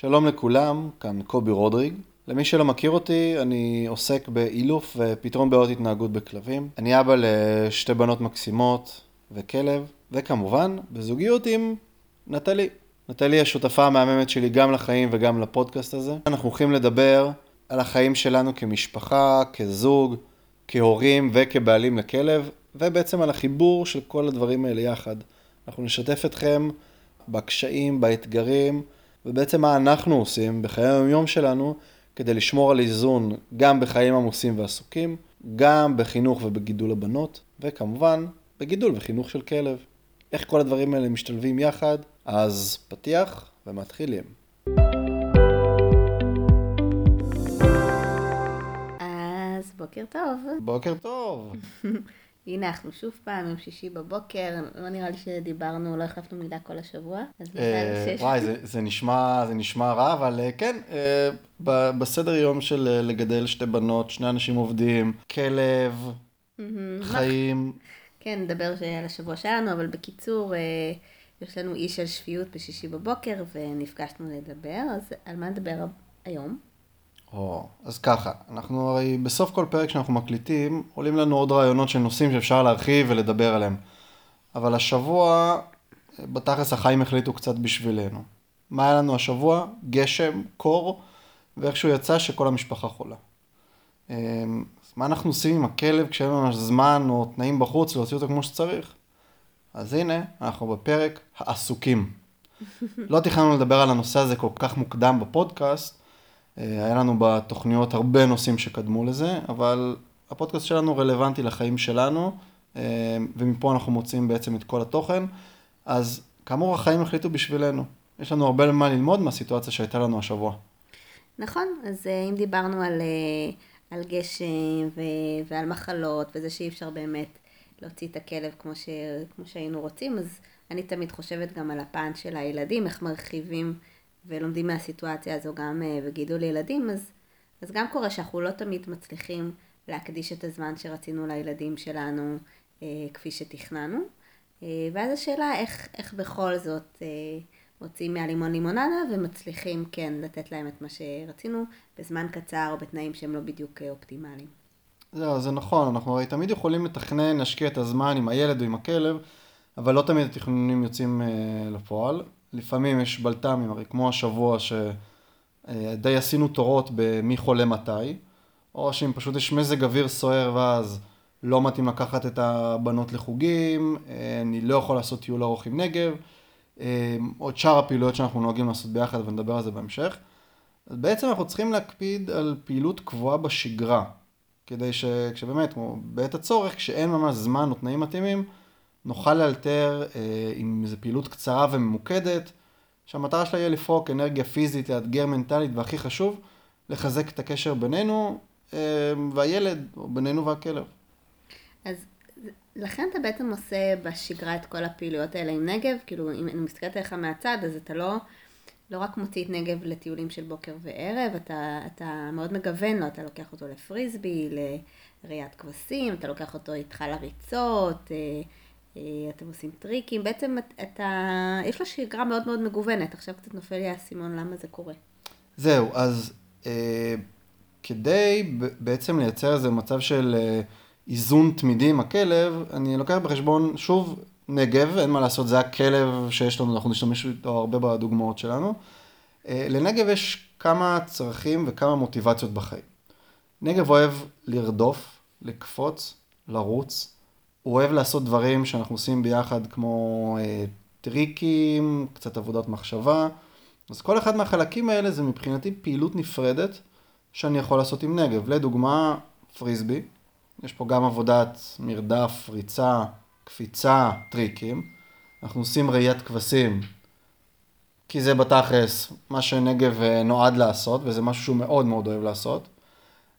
שלום לכולם, כאן קובי רודריג. למי שלא מכיר אותי, אני עוסק באילוף ופתרון בעיות התנהגות בכלבים. אני אבא לשתי בנות מקסימות וכלב, וכמובן, בזוגיות עם נטלי. נטלי היא השותפה המהממת שלי גם לחיים וגם לפודקאסט הזה. אנחנו הולכים לדבר על החיים שלנו כמשפחה, כזוג, כהורים וכבעלים לכלב, ובעצם על החיבור של כל הדברים האלה יחד. אנחנו נשתף אתכם בקשיים, באתגרים, ובעצם מה אנחנו עושים בחיי היום-יום שלנו כדי לשמור על איזון גם בחיים עמוסים ועסוקים, גם בחינוך ובגידול הבנות, וכמובן בגידול וחינוך של כלב. איך כל הדברים האלה משתלבים יחד? אז פתיח ומתחילים. אז בוקר טוב. בוקר טוב. הנה אנחנו שוב פעם, יום שישי בבוקר, לא נראה לי שדיברנו, לא החלפנו מילה כל השבוע. אז אה. וואי, זה, זה, נשמע, זה נשמע רע, אבל אה, כן, אה, ב- בסדר יום של לגדל שתי בנות, שני אנשים עובדים, כלב. חיים. כן, נדבר על השבוע שלנו, אבל בקיצור, יש לנו איש של שפיות בשישי בבוקר, ונפגשנו לדבר, אז על מה נדבר היום? או, אז ככה, אנחנו הרי בסוף כל פרק שאנחנו מקליטים, עולים לנו עוד רעיונות של נושאים שאפשר להרחיב ולדבר עליהם. אבל השבוע, בתכלס החיים החליטו קצת בשבילנו. מה היה לנו השבוע? גשם, קור, ואיכשהו יצא שכל המשפחה חולה. אמ, אז מה אנחנו עושים עם הכלב כשאין ממש זמן או תנאים בחוץ להוציא אותו כמו שצריך? אז הנה, אנחנו בפרק העסוקים. לא תכננו לדבר על הנושא הזה כל כך מוקדם בפודקאסט, היה לנו בתוכניות הרבה נושאים שקדמו לזה, אבל הפודקאסט שלנו רלוונטי לחיים שלנו, אה, ומפה אנחנו מוצאים בעצם את כל התוכן. אז כאמור, החיים החליטו בשבילנו. יש לנו הרבה מה ללמוד מהסיטואציה שהייתה לנו השבוע. נכון, אז אה, אם דיברנו על, אה, על גשם ו, ועל מחלות, וזה שאי אפשר באמת להוציא את הכלב כמו, ש, כמו שהיינו רוצים, אז אני תמיד חושבת גם על הפן של הילדים, איך מרחיבים ולומדים מהסיטואציה הזו גם אה, בגידול ילדים, אז, אז גם קורה שאנחנו לא תמיד מצליחים להקדיש את הזמן שרצינו לילדים שלנו אה, כפי שתכננו. אה, ואז השאלה איך, איך בכל זאת מוצאים מהלימון לימונדה ומצליחים כן לתת להם את מה שרצינו בזמן קצר או בתנאים שהם לא בדיוק אופטימליים. זהו, זה נכון, אנחנו הרי תמיד יכולים לתכנן, להשקיע את הזמן עם הילד או עם הכלב, אבל לא תמיד התכנונים יוצאים לפועל. לפעמים יש בלת"מים, הרי כמו השבוע שדי עשינו תורות במי חולה מתי, או שאם פשוט יש מזג אוויר סוער ואז לא מתאים לקחת את הבנות לחוגים, אה, אני לא יכול לעשות טיול ארוך עם נגב, אה, או את שאר הפעילויות שאנחנו נוהגים לעשות ביחד ונדבר על זה בהמשך. אז בעצם אנחנו צריכים להקפיד על פעילות קבועה בשגרה, כדי שכשבאמת, בעת הצורך, כשאין ממש זמן או תנאים מתאימים, נוכל לאלתר אה, עם איזו פעילות קצרה וממוקדת, שהמטרה שלה יהיה לפרוק אנרגיה פיזית, לאתגר מנטלית, והכי חשוב, לחזק את הקשר בינינו אה, והילד, או בינינו והכלב. אז לכן אתה בעצם עושה בשגרה את כל הפעילויות האלה עם נגב, כאילו אם אני מסתכלת עליך מהצד, אז אתה לא, לא רק מוציא את נגב לטיולים של בוקר וערב, אתה, אתה מאוד מגוון לו, אתה לוקח אותו לפריסבי, לראיית כבשים, אתה לוקח אותו איתך לריצות, אה, אתם עושים טריקים, בעצם אתה, יש לו שגרה מאוד מאוד מגוונת, עכשיו קצת נופל לי האסימון למה זה קורה. זהו, אז אה, כדי בעצם לייצר איזה מצב של אה, איזון תמידי עם הכלב, אני לוקח בחשבון, שוב, נגב, אין מה לעשות, זה הכלב שיש לנו, אנחנו נשתמש איתו הרבה בדוגמאות שלנו. אה, לנגב יש כמה צרכים וכמה מוטיבציות בחיים. נגב אוהב לרדוף, לקפוץ, לרוץ. הוא אוהב לעשות דברים שאנחנו עושים ביחד, כמו אה, טריקים, קצת עבודת מחשבה. אז כל אחד מהחלקים האלה זה מבחינתי פעילות נפרדת שאני יכול לעשות עם נגב. לדוגמה, פריסבי. יש פה גם עבודת מרדף, ריצה, קפיצה, טריקים. אנחנו עושים ראיית כבשים, כי זה בתכלס מה שנגב אה, נועד לעשות, וזה משהו שהוא מאוד מאוד אוהב לעשות.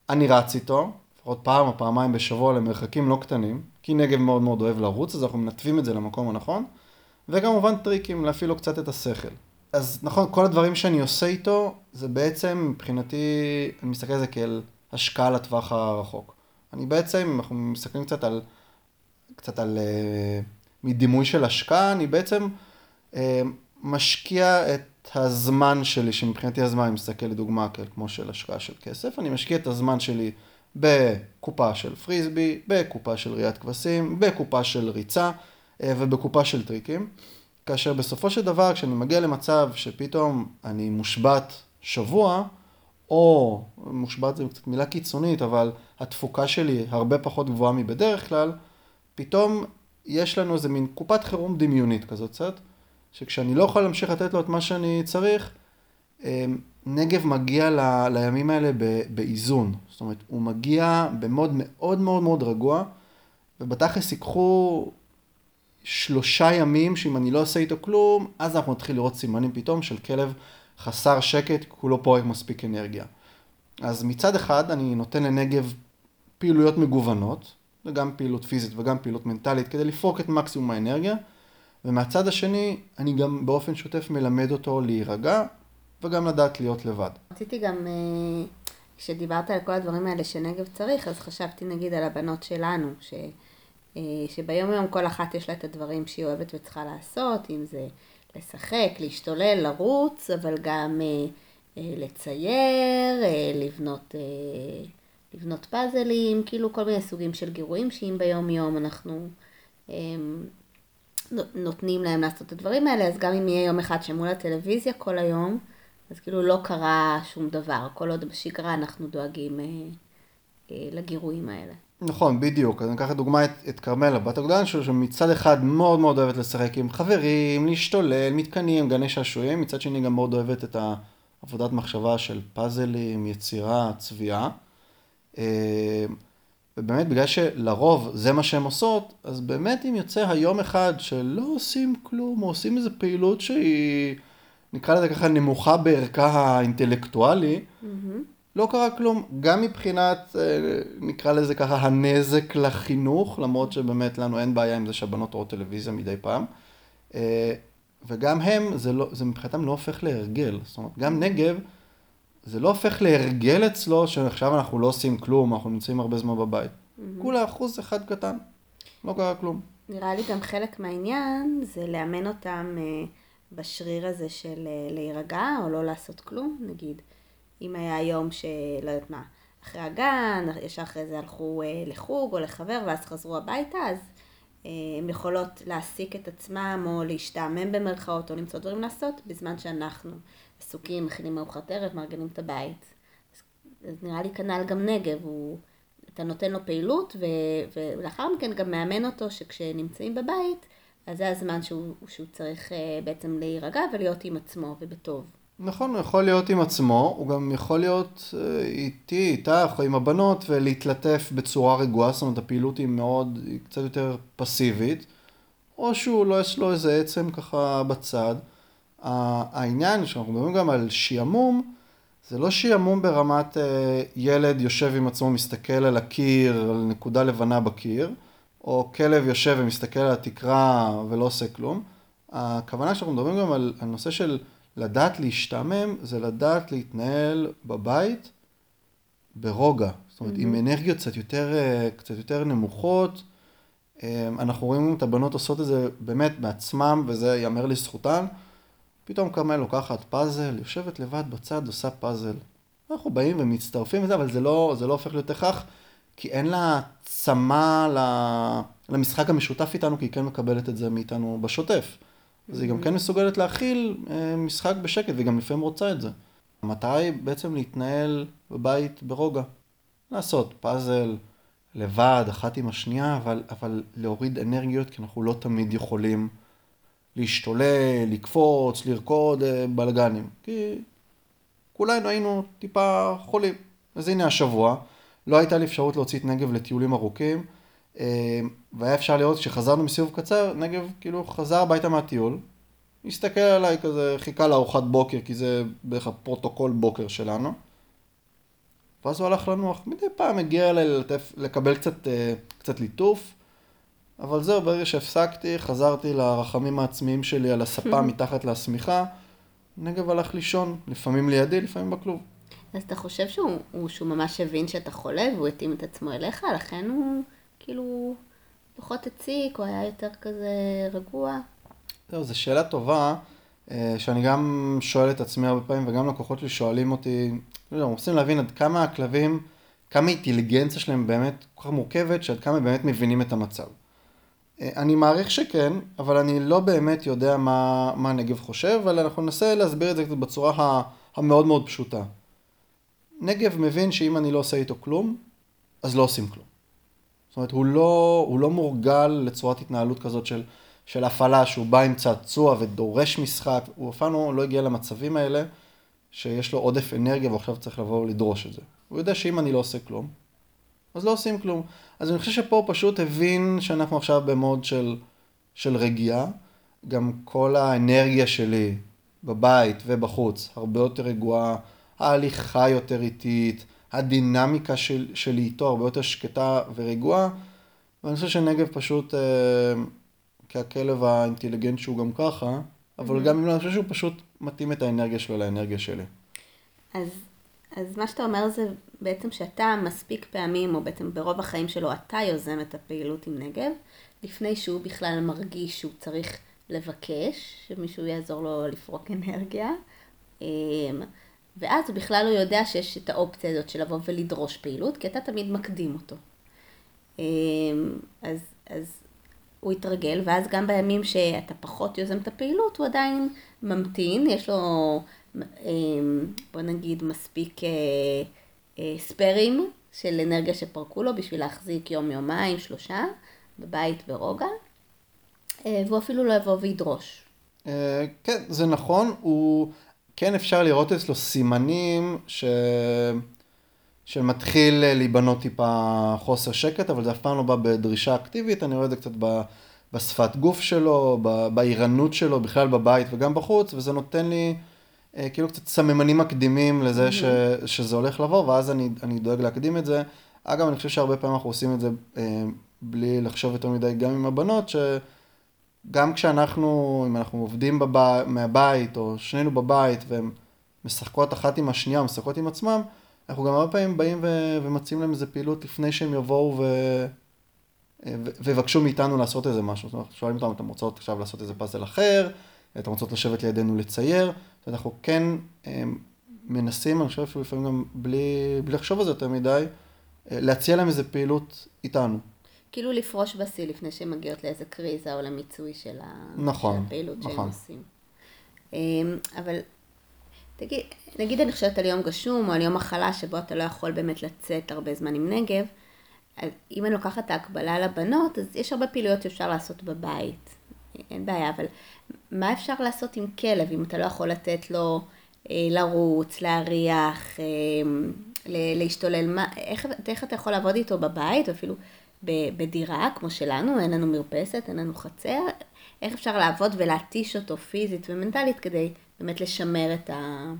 אני רץ איתו, לפחות פעם או פעמיים בשבוע למרחקים לא קטנים, כי נגב מאוד מאוד אוהב לרוץ, אז אנחנו מנתבים את זה למקום הנכון, וכמובן טריקים, להפעיל לו קצת את השכל. אז נכון, כל הדברים שאני עושה איתו, זה בעצם מבחינתי, אני מסתכל על זה כאל השקעה לטווח הרחוק. אני בעצם, אנחנו מסתכלים קצת על, קצת על uh, מדימוי של השקעה, אני בעצם uh, משקיע את הזמן שלי, שמבחינתי הזמן, אני מסתכל לדוגמה כמו של השקעה של כסף, אני משקיע את הזמן שלי בקופה של פריסבי, בקופה של ראיית כבשים, בקופה של ריצה אה, ובקופה של טריקים. כאשר בסופו של דבר, כשאני מגיע למצב שפתאום אני מושבת שבוע, או מושבת זה קצת מילה קיצונית, אבל התפוקה שלי הרבה פחות גבוהה מבדרך כלל, פתאום יש לנו איזה מין קופת חירום דמיונית כזאת קצת, שכשאני לא יכול להמשיך לתת לו את מה שאני צריך, נגב מגיע ל, לימים האלה באיזון. זאת אומרת, הוא מגיע במוד מאוד מאוד מאוד רגוע, ובתכלס ייקחו שלושה ימים שאם אני לא עושה איתו כלום, אז אנחנו נתחיל לראות סימנים פתאום של כלב חסר שקט, לא פורק מספיק אנרגיה. אז מצד אחד אני נותן לנגב פעילויות מגוונות, וגם פעילות פיזית וגם פעילות מנטלית, כדי לפרוק את מקסימום האנרגיה, ומהצד השני, אני גם באופן שוטף מלמד אותו להירגע, וגם לדעת להיות לבד. רציתי גם, אה, כשדיברת על כל הדברים האלה שנגב צריך, אז חשבתי נגיד על הבנות שלנו, ש... אה, שביום יום כל אחת יש לה את הדברים שהיא אוהבת וצריכה לעשות, אם זה לשחק, להשתולל, לרוץ, אבל גם אה, לצייר, לבנות, לבנות פאזלים, כאילו כל מיני סוגים של גירויים שאם ביום יום אנחנו נותנים להם לעשות את הדברים האלה, אז גם אם יהיה יום אחד שמול הטלוויזיה כל היום, אז כאילו לא קרה שום דבר. כל עוד בשגרה אנחנו דואגים אה, אה, לגירויים האלה. נכון, בדיוק. אז אני אקח לדוגמה את, את כרמלה, בת הגדולה שלו, שמצד אחד מאוד מאוד אוהבת לשחק עם חברים, להשתולל, מתקנים, גני שעשועים, מצד שני גם מאוד אוהבת את העבודת מחשבה של פאזלים, יצירה, צביעה. אה, ובאמת, בגלל שלרוב זה מה שהן עושות, אז באמת אם יוצא היום אחד שלא עושים כלום, או עושים איזו פעילות שהיא, נקרא לזה ככה, נמוכה בערכה האינטלקטואלי, mm-hmm. לא קרה כלום. גם מבחינת, אה, נקרא לזה ככה, הנזק לחינוך, למרות שבאמת לנו אין בעיה עם זה שהבנות רואות טלוויזיה מדי פעם. אה, וגם הם, זה, לא, זה מבחינתם לא הופך להרגל. זאת אומרת, גם נגב, זה לא הופך להרגל אצלו שעכשיו אנחנו לא עושים כלום, אנחנו נמצאים הרבה זמן בבית. Mm-hmm. כולה אחוז אחד קטן, לא קרה כלום. נראה לי גם חלק מהעניין זה לאמן אותם אה, בשריר הזה של אה, להירגע או לא לעשות כלום, נגיד. אם היה יום שלא יודעת מה, אחרי הגן, ישר אחרי זה הלכו אה, לחוג או לחבר ואז חזרו הביתה, אז הן יכולות להעסיק את עצמם או להשתעמם במרכאות או למצוא דברים לעשות בזמן שאנחנו עסוקים, מכינים ארוחת ערב, מארגנים את הבית. אז נראה לי כנ"ל גם נגב, הוא, אתה נותן לו פעילות ו, ולאחר מכן גם מאמן אותו שכשנמצאים בבית, אז זה הזמן שהוא, שהוא צריך אה, בעצם להירגע ולהיות עם עצמו ובטוב. נכון, הוא יכול להיות עם עצמו, הוא גם יכול להיות אה, איתי, איתך או עם הבנות ולהתלטף בצורה רגועה, זאת אומרת הפעילות היא מאוד, היא קצת יותר פסיבית, או שהוא לא יש לו איזה עצם ככה בצד. העניין שאנחנו מדברים גם על שעמום, זה לא שעמום ברמת אה, ילד יושב עם עצמו, מסתכל על הקיר, על נקודה לבנה בקיר, או כלב יושב ומסתכל על התקרה ולא עושה כלום. הכוונה שאנחנו מדברים גם על, על נושא של לדעת להשתעמם, זה לדעת להתנהל בבית ברוגע. זאת אומרת, mm-hmm. עם אנרגיות קצת יותר, קצת יותר נמוכות. אה, אנחנו רואים את הבנות עושות את זה באמת בעצמם, וזה ייאמר לזכותן. פתאום כרמל לוקחת פאזל, יושבת לבד בצד, עושה פאזל. אנחנו באים ומצטרפים וזה, אבל זה לא, זה לא הופך להיות הכרח, כי אין לה צמא למשחק המשותף איתנו, כי היא כן מקבלת את זה מאיתנו בשוטף. אז היא גם mm-hmm. כן מסוגלת להכיל אה, משחק בשקט, והיא גם לפעמים רוצה את זה. המטרה היא בעצם להתנהל בבית ברוגע. לעשות פאזל לבד, אחת עם השנייה, אבל, אבל להוריד אנרגיות, כי אנחנו לא תמיד יכולים להשתולל, לקפוץ, לרקוד, אה, בלאגנים. כי כולנו היינו טיפה חולים. אז הנה השבוע, לא הייתה לי אפשרות להוציא את נגב לטיולים ארוכים, אה, והיה אפשר לראות שחזרנו מסיבוב קצר, נגב כאילו חזר הביתה מהטיול, הסתכל עליי כזה, חיכה לארוחת בוקר, כי זה בערך הפרוטוקול בוקר שלנו. ואז הוא הלך לנוח, מדי פעם הגיע אליי לטף, לקבל קצת, אה, קצת ליטוף. אבל זהו, ברגע שהפסקתי, חזרתי לרחמים העצמיים שלי על הספה מתחת לשמיכה, נגב הלך לישון, לפעמים לידי, לפעמים בכלוב. אז אתה חושב שהוא, שהוא ממש הבין שאתה חולה והוא התאים את עצמו אליך, לכן הוא כאילו פחות הציק, או היה יותר כזה רגוע? זהו, זו שאלה טובה. אה, שאני גם שואל את עצמי הרבה פעמים, וגם לקוחות שלי שואלים אותי, לא יודע, רוצים להבין עד כמה הכלבים, כמה האינטליגנציה שלהם באמת כל כך מורכבת, שעד כמה הם באמת מבינים את המצב. אה, אני מעריך שכן, אבל אני לא באמת יודע מה, מה הנגב חושב, אבל אנחנו ננסה להסביר את זה בצורה המאוד מאוד פשוטה. נגב מבין שאם אני לא עושה איתו כלום, אז לא עושים כלום. זאת אומרת, הוא לא, הוא לא מורגל לצורת התנהלות כזאת של, של הפעלה, שהוא בא עם צעצוע ודורש משחק, הוא אף פעם לא, לא הגיע למצבים האלה שיש לו עודף אנרגיה ועכשיו צריך לבוא ולדרוש את זה. הוא יודע שאם אני לא עושה כלום, אז לא עושים כלום. אז אני חושב שפה הוא פשוט הבין שאנחנו עכשיו במוד של, של רגיעה. גם כל האנרגיה שלי בבית ובחוץ הרבה יותר רגועה, ההליכה יותר איטית, הדינמיקה של, שלי איתו הרבה יותר שקטה ורגועה. ואני חושב שנגב פשוט, אה, ככלב האינטליגנט שהוא גם ככה, אבל mm-hmm. גם אם לא, אני חושב שהוא פשוט מתאים את האנרגיה שלו לאנרגיה שלי. אז אז מה שאתה אומר זה בעצם שאתה מספיק פעמים, או בעצם ברוב החיים שלו, אתה יוזם את הפעילות עם נגב, לפני שהוא בכלל מרגיש שהוא צריך לבקש, שמישהו יעזור לו לפרוק אנרגיה. ואז הוא בכלל לא יודע שיש את האופציה הזאת של לבוא ולדרוש פעילות, כי אתה תמיד מקדים אותו. אמ, אז, אז הוא יתרגל, ואז גם בימים שאתה פחות יוזם את הפעילות, הוא עדיין ממתין, יש לו אמ, בוא נגיד מספיק אה, אה, ספיירים של אנרגיה שפרקו לו בשביל להחזיק יום, יומיים, שלושה, בבית ברוגע, אה, והוא אפילו לא יבוא וידרוש. כן, זה נכון, הוא, כן אפשר לראות אצלו סימנים ש... שמתחיל להיבנות טיפה חוסר שקט, אבל זה אף פעם לא בא בדרישה אקטיבית, אני רואה את זה קצת בשפת גוף שלו, בערנות שלו, בכלל בבית וגם בחוץ, וזה נותן לי... אה, כאילו קצת סממנים מקדימים לזה ש, שזה הולך לבוא, ואז אני, אני דואג להקדים את זה. אגב, אני חושב שהרבה פעמים אנחנו עושים את זה אה, בלי לחשוב יותר מדי גם עם הבנות, שגם כשאנחנו, אם אנחנו עובדים בב... מהבית, או שנינו בבית, והן משחקות אחת עם השנייה, משחקות עם עצמם, אנחנו גם הרבה פעמים באים ו... ומציעים להם איזה פעילות לפני שהם יבואו ו... אה, ויבקשו מאיתנו לעשות איזה משהו. זאת אומרת, שואלים אותם, אתם רוצות עכשיו לעשות איזה פאזל אחר, אתם רוצות לשבת לידינו לצייר. אנחנו כן אה, מנסים, אני חושב אפילו לפעמים גם בלי, בלי לחשוב על זה יותר מדי, אה, להציע להם איזה פעילות איתנו. כאילו לפרוש בשיא לפני שהן מגיעות לאיזה קריזה או למיצוי של, נכון, של הפעילות נכון. שהם עושים. אמ, אבל תגיד, נגיד אני חושבת על יום גשום או על יום מחלה שבו אתה לא יכול באמת לצאת הרבה זמן עם נגב, אז אם אני לוקחת את ההקבלה לבנות, אז יש הרבה פעילויות שאפשר לעשות בבית. אין בעיה, אבל מה אפשר לעשות עם כלב, אם אתה לא יכול לתת לו אה, לרוץ, להריח, אה, להשתולל, מה, איך, איך אתה יכול לעבוד איתו בבית, או אפילו בדירה כמו שלנו, אין לנו מרפסת, אין לנו חצר, איך אפשר לעבוד ולהתיש אותו פיזית ומנטלית כדי באמת לשמר את, ה,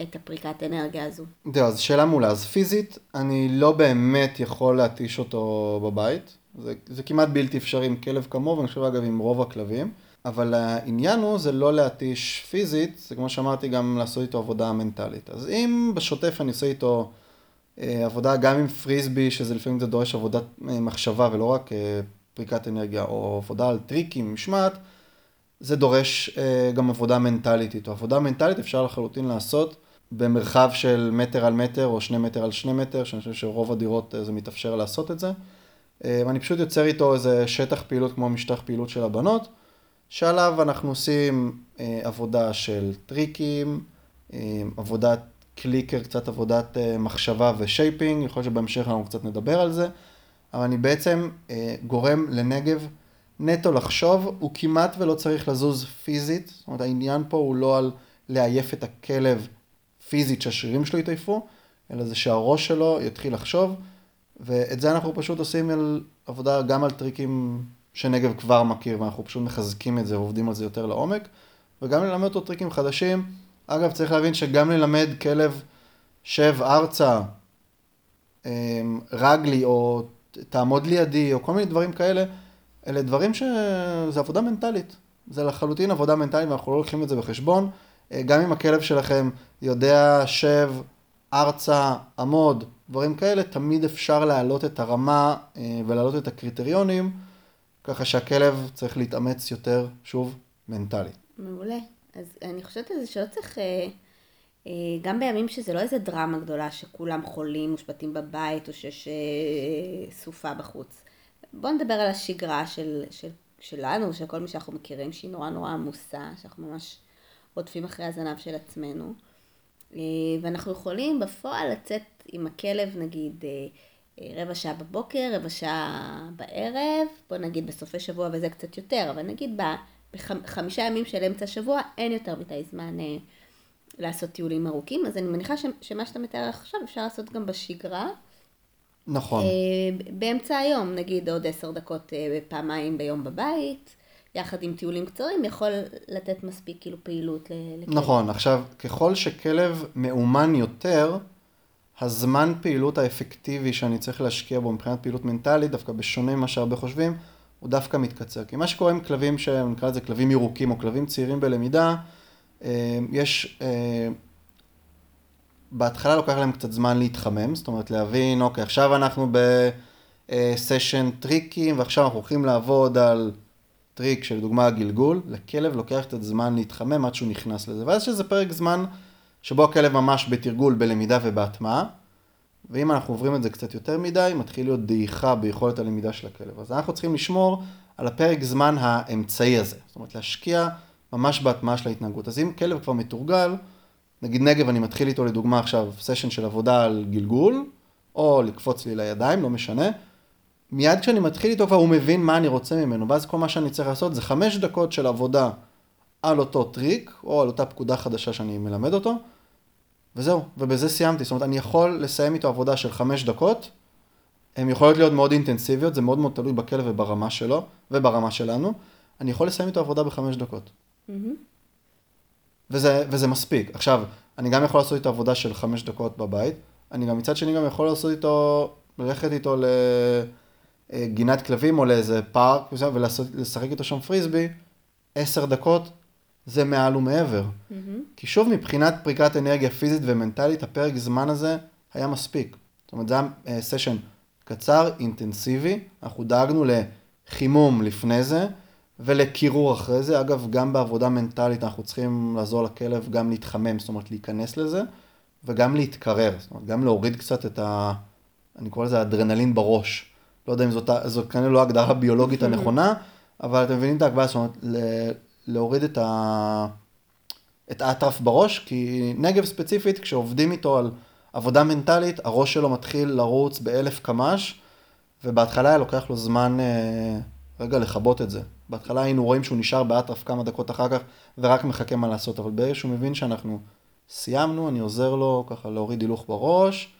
את הפריקת אנרגיה הזו. זהו, אז שאלה מעולה. אז פיזית, אני לא באמת יכול להתיש אותו בבית. זה, זה כמעט בלתי אפשרי עם כלב כמוהו, ואני חושב אגב עם רוב הכלבים. אבל העניין הוא זה לא להתיש פיזית, זה כמו שאמרתי גם לעשות איתו עבודה מנטלית. אז אם בשוטף אני עושה איתו עבודה גם עם פריסבי, שזה לפעמים זה דורש עבודת אה, מחשבה ולא רק אה, פריקת אנרגיה, או עבודה על טריקים, משמעת, זה דורש אה, גם עבודה מנטלית איתו. עבודה מנטלית אפשר לחלוטין לעשות במרחב של מטר על מטר או שני מטר על שני מטר, שאני חושב שרוב הדירות אה, זה מתאפשר לעשות את זה. אה, ואני פשוט יוצר איתו איזה שטח פעילות כמו משטח פעילות של הבנות. שעליו אנחנו עושים אה, עבודה של טריקים, אה, עבודת clicker, קצת עבודת אה, מחשבה ו shaping, יכול להיות שבהמשך אנחנו קצת נדבר על זה, אבל אני בעצם אה, גורם לנגב נטו לחשוב, הוא כמעט ולא צריך לזוז פיזית, זאת אומרת העניין פה הוא לא על לעייף את הכלב פיזית שהשרירים שלו יתעייפו, אלא זה שהראש שלו יתחיל לחשוב, ואת זה אנחנו פשוט עושים על עבודה גם על טריקים שנגב כבר מכיר, ואנחנו פשוט מחזקים את זה ועובדים על זה יותר לעומק, וגם ללמד אותו טריקים חדשים. אגב, צריך להבין שגם ללמד כלב שב ארצה, אמ, רגלי, או תעמוד לידי, או כל מיני דברים כאלה, אלה דברים שזה עבודה מנטלית. זה לחלוטין עבודה מנטלית, ואנחנו לא לוקחים את זה בחשבון. אה, גם אם הכלב שלכם יודע שב, ארצה, עמוד, דברים כאלה, תמיד אפשר להעלות את הרמה אה, ולהעלות את הקריטריונים. ככה שהכלב צריך להתאמץ יותר, שוב, מנטלית. מעולה. אז אני חושבת על זה שלא צריך, אה, אה, גם בימים שזה לא איזה דרמה גדולה שכולם חולים, מושבתים בבית או שיש אה, סופה בחוץ. בואו נדבר על השגרה של, של, שלנו, של כל מי שאנחנו מכירים, שהיא נורא נורא עמוסה, שאנחנו ממש רודפים אחרי הזנב של עצמנו. ואנחנו יכולים בפועל לצאת עם הכלב נגיד רבע שעה בבוקר, רבע שעה בערב, בוא נגיד בסופי שבוע וזה קצת יותר, אבל נגיד בחמישה ימים של אמצע השבוע אין יותר מדי זמן לעשות טיולים ארוכים, אז אני מניחה שמה שאתה מתאר עכשיו אפשר לעשות גם בשגרה. נכון. באמצע היום, נגיד עוד עשר דקות פעמיים ביום בבית. יחד עם טיולים קצרים, יכול לתת מספיק כאילו פעילות לכלב. נכון, עכשיו, ככל שכלב מאומן יותר, הזמן פעילות האפקטיבי שאני צריך להשקיע בו מבחינת פעילות מנטלית, דווקא בשונה ממה שהרבה חושבים, הוא דווקא מתקצר. כי מה שקורה עם כלבים שנקרא לזה כלבים ירוקים או כלבים צעירים בלמידה, אה, יש, אה, בהתחלה לוקח להם קצת זמן להתחמם, זאת אומרת להבין, אוקיי, עכשיו אנחנו בסשן טריקים ועכשיו אנחנו הולכים לעבוד על טריק שלדוגמה הגלגול, לכלב לוקח קצת זמן להתחמם עד שהוא נכנס לזה, ואז יש איזה פרק זמן שבו הכלב ממש בתרגול, בלמידה ובהטמעה, ואם אנחנו עוברים את זה קצת יותר מדי, מתחיל להיות דעיכה ביכולת הלמידה של הכלב. אז אנחנו צריכים לשמור על הפרק זמן האמצעי הזה, זאת אומרת להשקיע ממש בהטמעה של ההתנהגות. אז אם כלב כבר מתורגל, נגיד נגב, אני מתחיל איתו לדוגמה עכשיו סשן של עבודה על גלגול, או לקפוץ לי לידיים, לא משנה, מיד כשאני מתחיל איתו כבר הוא מבין מה אני רוצה ממנו, ואז כל מה שאני צריך לעשות זה חמש דקות של עבודה על אותו טריק, או על אותה פקודה חדשה שאני מלמד אותו, וזהו, ובזה סיימתי. זאת אומרת, אני יכול לסיים איתו עבודה של חמש דקות, הן יכולות להיות מאוד אינטנסיביות, זה מאוד מאוד תלוי בכלב וברמה שלו, וברמה שלנו. אני יכול לסיים איתו עבודה בחמש דקות. Mm-hmm. וזה, וזה מספיק. עכשיו, אני גם יכול לעשות איתו עבודה של חמש דקות בבית, אני גם מצד שני גם יכול לעשות איתו, ללכת איתו ל... גינת כלבים או לאיזה פארק ולשחק איתו שם פריסבי, עשר דקות זה מעל ומעבר. Mm-hmm. כי שוב, מבחינת פריקת אנרגיה פיזית ומנטלית, הפרק זמן הזה היה מספיק. זאת אומרת, זה היה סשן קצר, אינטנסיבי, אנחנו דאגנו לחימום לפני זה ולקירור אחרי זה. אגב, גם בעבודה מנטלית אנחנו צריכים לעזור לכלב גם להתחמם, זאת אומרת להיכנס לזה, וגם להתקרר, זאת אומרת, גם להוריד קצת את ה... אני קורא לזה אדרנלין בראש. לא יודע אם זאת, זאת כנראה לא ההגדרה הביולוגית הנכונה, אבל אתם מבינים את ההגבלה, זאת אומרת, להוריד את, ה... את האטרף בראש, כי נגב ספציפית, כשעובדים איתו על עבודה מנטלית, הראש שלו מתחיל לרוץ באלף קמ"ש, ובהתחלה היה לוקח לו זמן אה, רגע לכבות את זה. בהתחלה היינו רואים שהוא נשאר באטרף כמה דקות אחר כך, ורק מחכה מה לעשות, אבל ברגע שהוא מבין שאנחנו סיימנו, אני עוזר לו ככה להוריד הילוך בראש,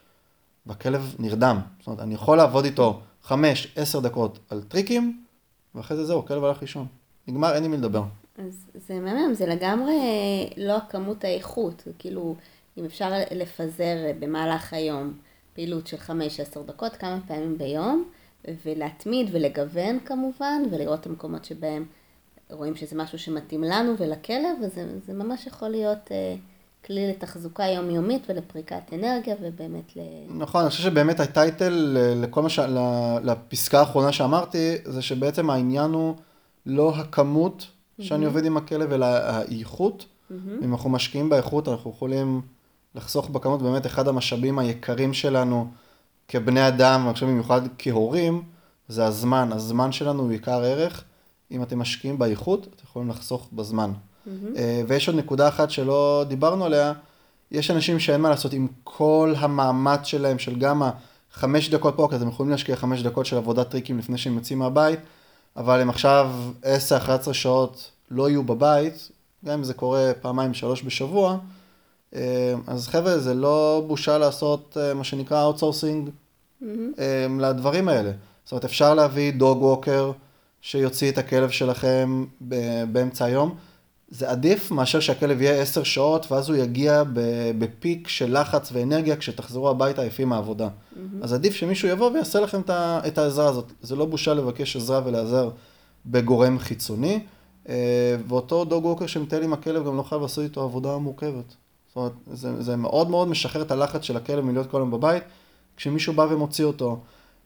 והכלב נרדם. זאת אומרת, אני יכול לעבוד איתו חמש, עשר דקות על טריקים, ואחרי זה זהו, הכלב הלך לישון. נגמר, אין עם מי לדבר. אז זה מהמם, זה לגמרי לא הכמות האיכות, כאילו, אם אפשר לפזר במהלך היום פעילות של חמש, עשר דקות, כמה פעמים ביום, ולהתמיד ולגוון כמובן, ולראות את המקומות שבהם רואים שזה משהו שמתאים לנו ולכלב, וזה ממש יכול להיות... אה, כלי לתחזוקה יומיומית ולפריקת אנרגיה ובאמת ל... נכון, אני חושב שבאמת הטייטל לכל מה ש... לפסקה האחרונה שאמרתי, זה שבעצם העניין הוא לא הכמות שאני עובד עם הכלב, אלא האיכות. אם אנחנו משקיעים באיכות, אנחנו יכולים לחסוך בכמות, באמת אחד המשאבים היקרים שלנו כבני אדם, חושב במיוחד כהורים, זה הזמן. הזמן שלנו הוא עיקר ערך. אם אתם משקיעים באיכות, אתם יכולים לחסוך בזמן. Mm-hmm. ויש עוד נקודה אחת שלא דיברנו עליה, יש אנשים שאין מה לעשות עם כל המאמץ שלהם, של גם החמש דקות פה, אז הם יכולים להשקיע חמש דקות של עבודת טריקים לפני שהם יוצאים מהבית, אבל הם עכשיו 10-11 שעות לא יהיו בבית, גם אם זה קורה פעמיים שלוש בשבוע, אה, אז חבר'ה, זה לא בושה לעשות אה, מה שנקרא outsourcing mm-hmm. לדברים האלה. זאת אומרת, אפשר להביא dog walker שיוציא את הכלב שלכם באמצע היום. זה עדיף מאשר שהכלב יהיה עשר שעות, ואז הוא יגיע בפיק של לחץ ואנרגיה כשתחזרו הביתה עייפים מהעבודה. Mm-hmm. אז עדיף שמישהו יבוא ויעשה לכם את העזרה הזאת. זה לא בושה לבקש עזרה ולעזר בגורם חיצוני. אה, ואותו דוג ווקר שמטייל עם הכלב גם לא חייב לעשות איתו עבודה מורכבת. זאת אומרת, זה, זה מאוד מאוד משחרר את הלחץ של הכלב מלהיות כל היום בבית, כשמישהו בא ומוציא אותו.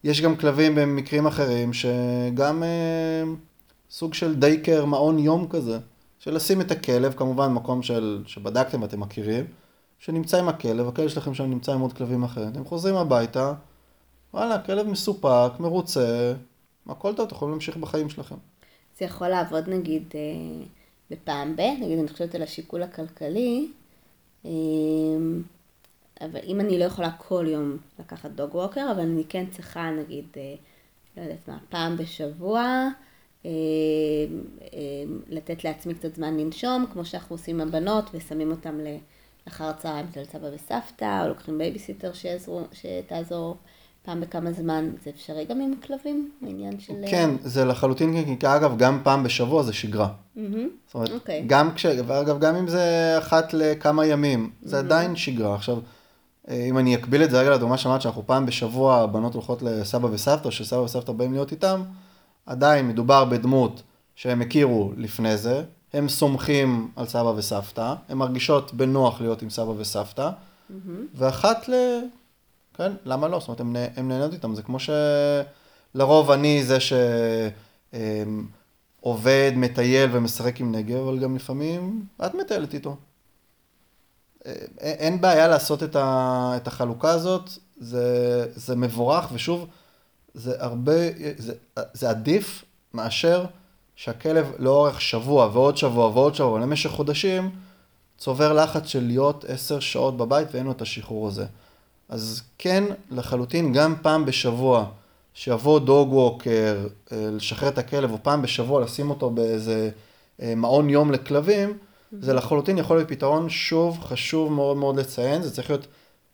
יש גם כלבים במקרים אחרים שגם אה, סוג של דייקר, מעון יום כזה. של לשים את הכלב, כמובן מקום של, שבדקתם ואתם מכירים, שנמצא עם הכלב, הכלב שלכם שם נמצא עם עוד כלבים אחרים, אתם חוזרים הביתה, וואלה, הכלב מסופק, מרוצה, הכל טוב, אתם יכולים להמשיך בחיים שלכם. זה יכול לעבוד נגיד אה, בפעם ב, נגיד אני חושבת על השיקול הכלכלי, אה, אבל אם אני לא יכולה כל יום לקחת dog walker, אבל אני כן צריכה נגיד, אה, לא יודעת מה, פעם בשבוע, לתת לעצמי קצת זמן לנשום, כמו שאנחנו עושים עם הבנות, ושמים אותם לאחר הצהריים אצל סבא וסבתא, או לוקחים בייביסיטר שיעזרו, שתעזור פעם בכמה זמן. זה אפשרי גם עם כלבים, העניין של... כן, זה לחלוטין, כי אגב, גם פעם בשבוע זה שגרה. מהמם. זאת אומרת, אוקיי. גם כש... ואגב, גם אם זה אחת לכמה ימים, זה עדיין שגרה. עכשיו, אה, אם אני אקביל את זה רגע לדוגמה שאמרת שאנחנו פעם בשבוע, הבנות הולכות לסבא וסבתא, שסבא וסבתא באים להיות איתם, עדיין מדובר בדמות שהם הכירו לפני זה, הם סומכים על סבא וסבתא, הן מרגישות בנוח להיות עם סבא וסבתא, ואחת ל... כן, למה לא? זאת אומרת, נה- הן נהנות איתם, זה כמו שלרוב אני זה שעובד, מטייל ומשחק עם נגב, אבל גם לפעמים את מטיילת איתו. אה, אין בעיה לעשות את, ה, את החלוקה הזאת, זה, זה מבורך, ושוב, זה הרבה, זה, זה עדיף מאשר שהכלב לאורך שבוע ועוד שבוע ועוד שבוע, למשך חודשים, צובר לחץ של להיות עשר שעות בבית ואין לו את השחרור הזה. אז כן, לחלוטין, גם פעם בשבוע, שיבוא דוג ווקר, אה, לשחרר את הכלב, או פעם בשבוע לשים אותו באיזה אה, מעון יום לכלבים, זה לחלוטין יכול להיות פתרון, שוב, חשוב מאוד מאוד לציין, זה צריך להיות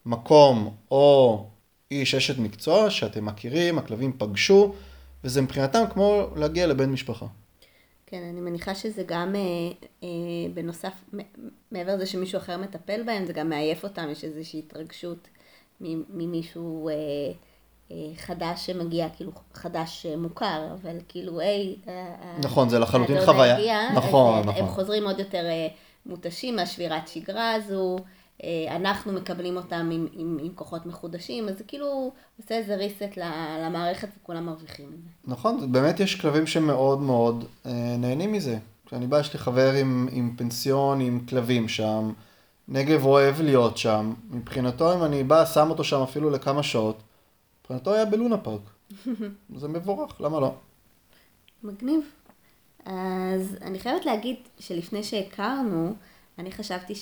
מקום או איש אשת מקצוע שאתם מכירים, הכלבים פגשו, וזה מבחינתם כמו להגיע לבן משפחה. כן, אני מניחה שזה גם אה, אה, בנוסף, מעבר לזה שמישהו אחר מטפל בהם, זה גם מעייף אותם, יש איזושהי התרגשות ממישהו אה, אה, חדש שמגיע, כאילו חדש אה, מוכר, אבל כאילו, היי, אה, נכון, זה לחלוטין הדודה חוויה. הגיעה, נכון, אז, אה, הם נכון. חוזרים עוד יותר אה, מותשים מהשבירת שגרה הזו, אה, אנחנו מקבלים אותם עם, עם, עם כוחות מחודשים, אז זה כאילו עושה איזה reset למערכת וכולם מרוויחים מזה. נכון, באמת יש כלבים שמאוד מאוד אה, נהנים מזה. כשאני בא, יש לי חבר עם, עם פנסיון, עם כלבים שם, נגב אוהב להיות שם. מבחינתו, אם אני בא, שם אותו שם אפילו לכמה שעות, מבחינתו היה בלונה פארק. זה מבורך, למה לא? מגניב. אז אני חייבת להגיד שלפני שהכרנו, אני חשבתי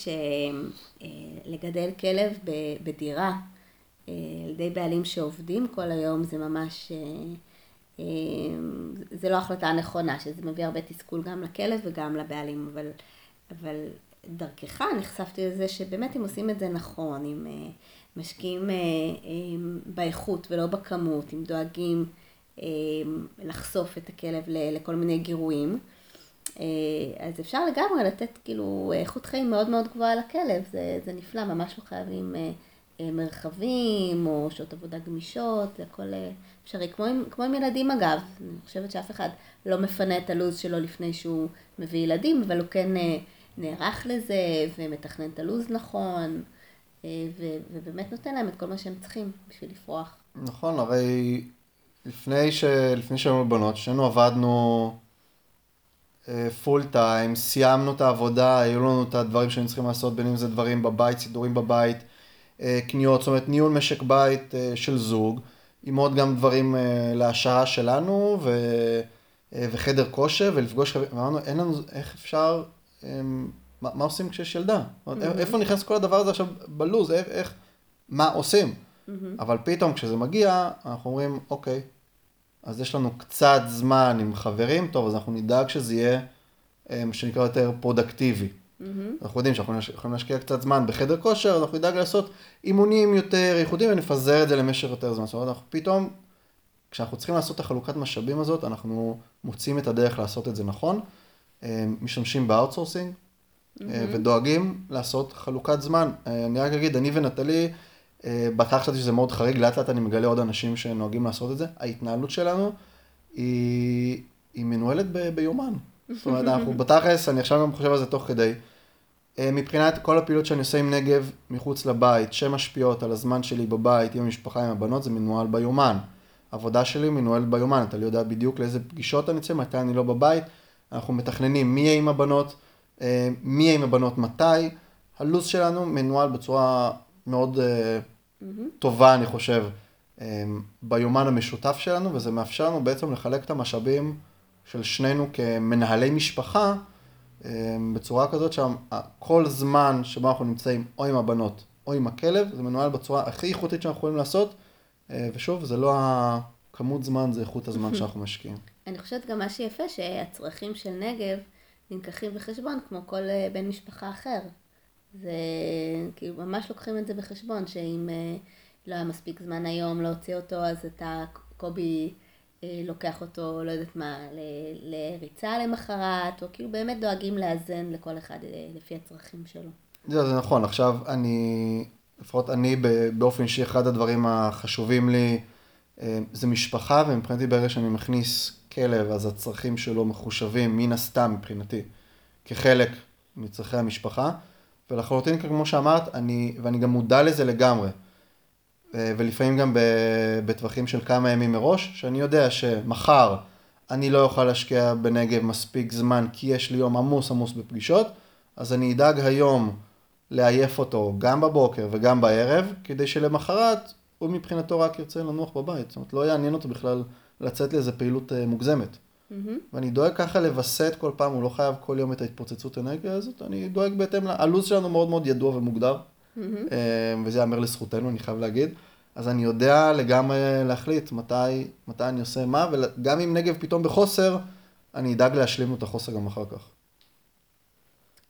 שלגדל כלב ב- בדירה, אה, על ידי בעלים שעובדים כל היום, זה ממש, אה, אה, זה לא החלטה נכונה, שזה מביא הרבה תסכול גם לכלב וגם לבעלים, אבל, אבל דרכך נחשפתי לזה שבאמת אם עושים את זה נכון, אם אה, משקיעים אה, אה, באיכות ולא בכמות, אם דואגים אה, לחשוף את הכלב לכל מיני גירויים, אה, אז אפשר לגמרי לתת כאילו איכות חיים מאוד מאוד גבוהה לכלב, זה, זה נפלא, ממש לא חייבים אה, אה, מרחבים או שעות עבודה גמישות, זה הכל אה, אפשרי, כמו כמו עם ילדים אגב, אני חושבת שאף אחד לא מפנה את הלו"ז שלו לפני שהוא מביא ילדים, אבל הוא כן אה, נערך לזה ומתכנן את הלו"ז נכון, אה, ו, ובאמת נותן להם את כל מה שהם צריכים בשביל לפרוח. נכון, הרי לפני, ש... לפני שהיינו בנות, שנינו עבדנו פול טיים, סיימנו את העבודה, היו לנו את הדברים שהיינו צריכים לעשות, בין אם זה דברים בבית, סידורים בבית, אה, קניות, זאת אומרת ניהול משק בית אה, של זוג, עם עוד גם דברים אה, להעשרה שלנו, ו... אה, וחדר כושר, ולפגוש חברים, ואמרנו, אין לנו, איך אפשר, אה, מה, מה עושים כשיש ילדה? אומרת, איפה נכנס כל הדבר הזה עכשיו בלו"ז, איך, איך, מה עושים? אבל פתאום כשזה מגיע, אנחנו אומרים, אוקיי, אז יש לנו קצת זמן עם חברים, טוב, אז אנחנו נדאג שזה יהיה, אה, מה שנקרא יותר פרודקטיבי. אנחנו יודעים שאנחנו יכולים להשקיע קצת זמן בחדר כושר, אז אנחנו נדאג לעשות אימונים יותר איכותיים ונפזר את זה למשך יותר זמן. זאת אומרת, אנחנו פתאום, כשאנחנו צריכים לעשות את החלוקת משאבים הזאת, אנחנו מוצאים את הדרך לעשות את זה נכון, אה, משתמשים ב outsourcing, אה, ודואגים לעשות חלוקת זמן. אני רק אגיד, אני ונטלי, בהתחלה חשבתי שזה מאוד חריג, לאט לאט אני מגלה עוד אנשים שנוהגים לעשות את זה. ההתנהלות שלנו היא, היא מנוהלת ב, ביומן. זאת אומרת, אנחנו בתכלס, אני עכשיו גם חושב על זה תוך כדי. אה, מבחינת כל הפעילות שאני עושה עם נגב מחוץ לבית, שמשפיעות על הזמן שלי בבית, עם המשפחה, עם הבנות, זה מנוהל ביומן. העבודה שלי מנוהלת ביומן, אתה יודע בדיוק לאיזה פגישות אני יוצא, מתי אני לא בבית. אנחנו מתכננים מי יהיה עם הבנות, אה, מי עם הבנות מתי. הלו"ז שלנו מנוהל בצורה מאוד אה, טובה, אני חושב, אה, ביומן המשותף שלנו, וזה מאפשר לנו בעצם לחלק את המשאבים של שנינו כמנהלי משפחה, אה, בצורה כזאת שכל זמן שבו אנחנו נמצאים או עם הבנות או עם הכלב, זה מנוהל בצורה הכי איכותית שאנחנו יכולים לעשות, ושוב, זה לא הכמות זמן, זה איכות הזמן שאנחנו משקיעים. אני חושבת גם מה שיפה, שהצרכים של נגב נלקחים בחשבון כמו כל בן משפחה אחר. זה כאילו ממש לוקחים את זה בחשבון, שאם אה, לא היה מספיק זמן היום להוציא אותו, אז אתה, קובי אה, לוקח אותו, לא יודעת מה, ל- לריצה למחרת, או כאילו באמת דואגים לאזן לכל אחד אה, לפי הצרכים שלו. זה, זה נכון, עכשיו אני, לפחות אני באופן אישי, אחד הדברים החשובים לי אה, זה משפחה, ומבחינתי ברגע שאני מכניס כלב, אז הצרכים שלו מחושבים מן הסתם מבחינתי, כחלק מצרכי המשפחה, ולחלוטין כמו שאמרת, אני, ואני גם מודע לזה לגמרי, ולפעמים גם בטווחים של כמה ימים מראש, שאני יודע שמחר אני לא אוכל להשקיע בנגב מספיק זמן, כי יש לי יום עמוס עמוס בפגישות, אז אני אדאג היום לעייף אותו גם בבוקר וגם בערב, כדי שלמחרת הוא מבחינתו רק ירצה לנוח בבית. זאת אומרת, לא יעניין אותו בכלל לצאת לאיזה פעילות אה, מוגזמת. מהמם. ואני דואג ככה לווסת כל פעם, הוא לא חייב כל יום את ההתפוצצות אנרגיה הזאת, אני דואג בהתאם, ל- הלו"ז שלנו מאוד מאוד ידוע ומוגדר, מהמם. אה, וזה ייאמר לזכותנו, אני חייב להגיד. אז אני יודע לגמרי להחליט מתי, מתי אני עושה מה, וגם אם נגב פתאום בחוסר, אני אדאג להשלים את החוסר גם אחר כך.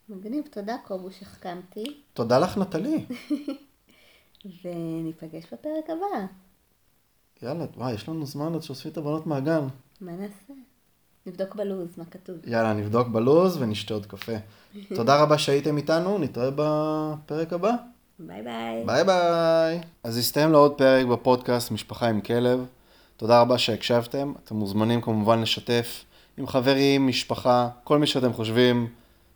מגניב, תודה קובו שהחכמתי, תודה לך, נטלי. וניפגש בפרק הבא. יאללה, וואי, יש לנו זמן עד שאוספים את הבנות מהגן. מה נעשה? נבדוק בלו"ז, מה כתוב. יאללה, נבדוק בלוז ונשתה עוד קפה. תודה רבה שהייתם איתנו, נתראה בפרק הבא. ביי ביי. ביי ביי. אז הסתיים לו עוד פרק בפודקאסט משפחה עם כלב. תודה רבה שהקשבתם. אתם מוזמנים כמובן לשתף עם חברים, משפחה, כל מי שאתם חושבים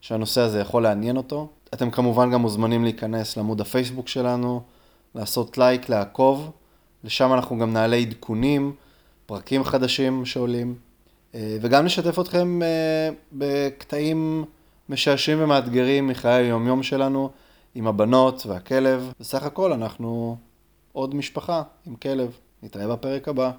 שהנושא הזה יכול לעניין אותו. אתם כמובן גם מוזמנים להיכנס לעמוד הפייסבוק שלנו, לעשות לייק, לעקוב. לשם אנחנו גם נעלה עדכונים, פרקים חדשים שעולים, וגם נשתף אתכם אה, בקטעים משעשעים ומאתגרים מחיי היומיום שלנו עם הבנות והכלב. בסך הכל אנחנו עוד משפחה עם כלב. נתראה בפרק הבא.